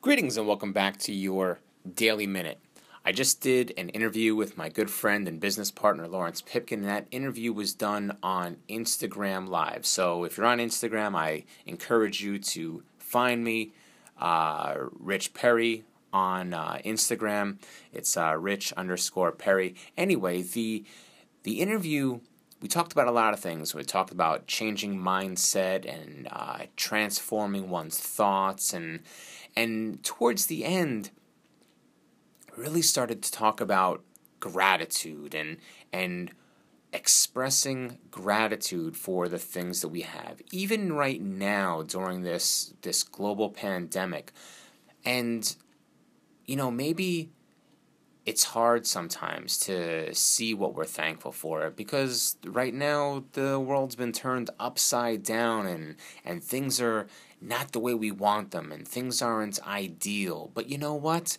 Greetings and welcome back to your Daily Minute. I just did an interview with my good friend and business partner Lawrence Pipkin, and that interview was done on Instagram Live. So if you're on Instagram, I encourage you to find me, uh, Rich Perry, on uh, Instagram. It's uh, Rich underscore Perry. Anyway, the the interview we talked about a lot of things. We talked about changing mindset and uh, transforming one's thoughts, and and towards the end, really started to talk about gratitude and and expressing gratitude for the things that we have, even right now during this this global pandemic, and you know maybe it's hard sometimes to see what we're thankful for because right now the world's been turned upside down and and things are not the way we want them and things aren't ideal. But you know what?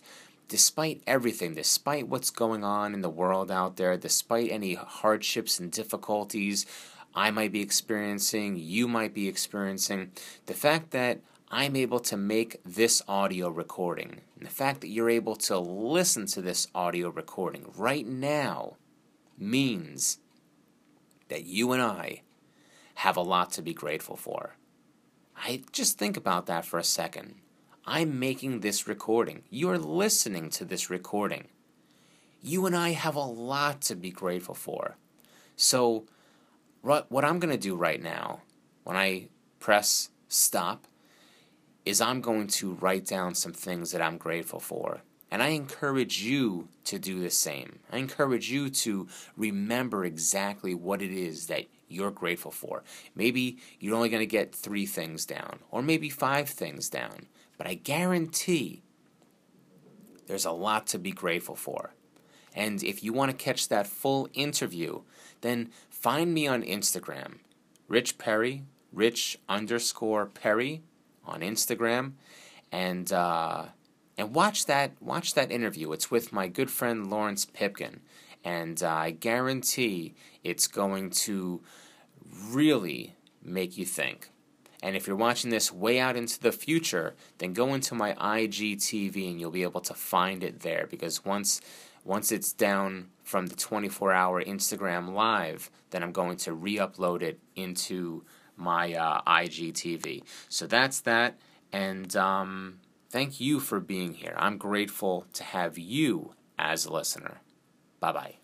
Despite everything despite what's going on in the world out there despite any hardships and difficulties I might be experiencing you might be experiencing the fact that I'm able to make this audio recording. And the fact that you're able to listen to this audio recording right now means that you and I have a lot to be grateful for. I just think about that for a second. I'm making this recording. You're listening to this recording. You and I have a lot to be grateful for. So, what I'm going to do right now, when I press stop, is I'm going to write down some things that I'm grateful for. And I encourage you to do the same. I encourage you to remember exactly what it is that you're grateful for. Maybe you're only going to get three things down, or maybe five things down, but I guarantee there's a lot to be grateful for. And if you want to catch that full interview, then find me on Instagram, Rich Perry, Rich underscore Perry, on Instagram, and uh, and watch that watch that interview. It's with my good friend Lawrence Pipkin, and uh, I guarantee it's going to really make you think. And if you're watching this way out into the future, then go into my IGTV and you'll be able to find it there because once once it's down from the 24-hour Instagram live, then I'm going to re-upload it into my uh, IGTV. So that's that. And um, thank you for being here. I'm grateful to have you as a listener. Bye bye.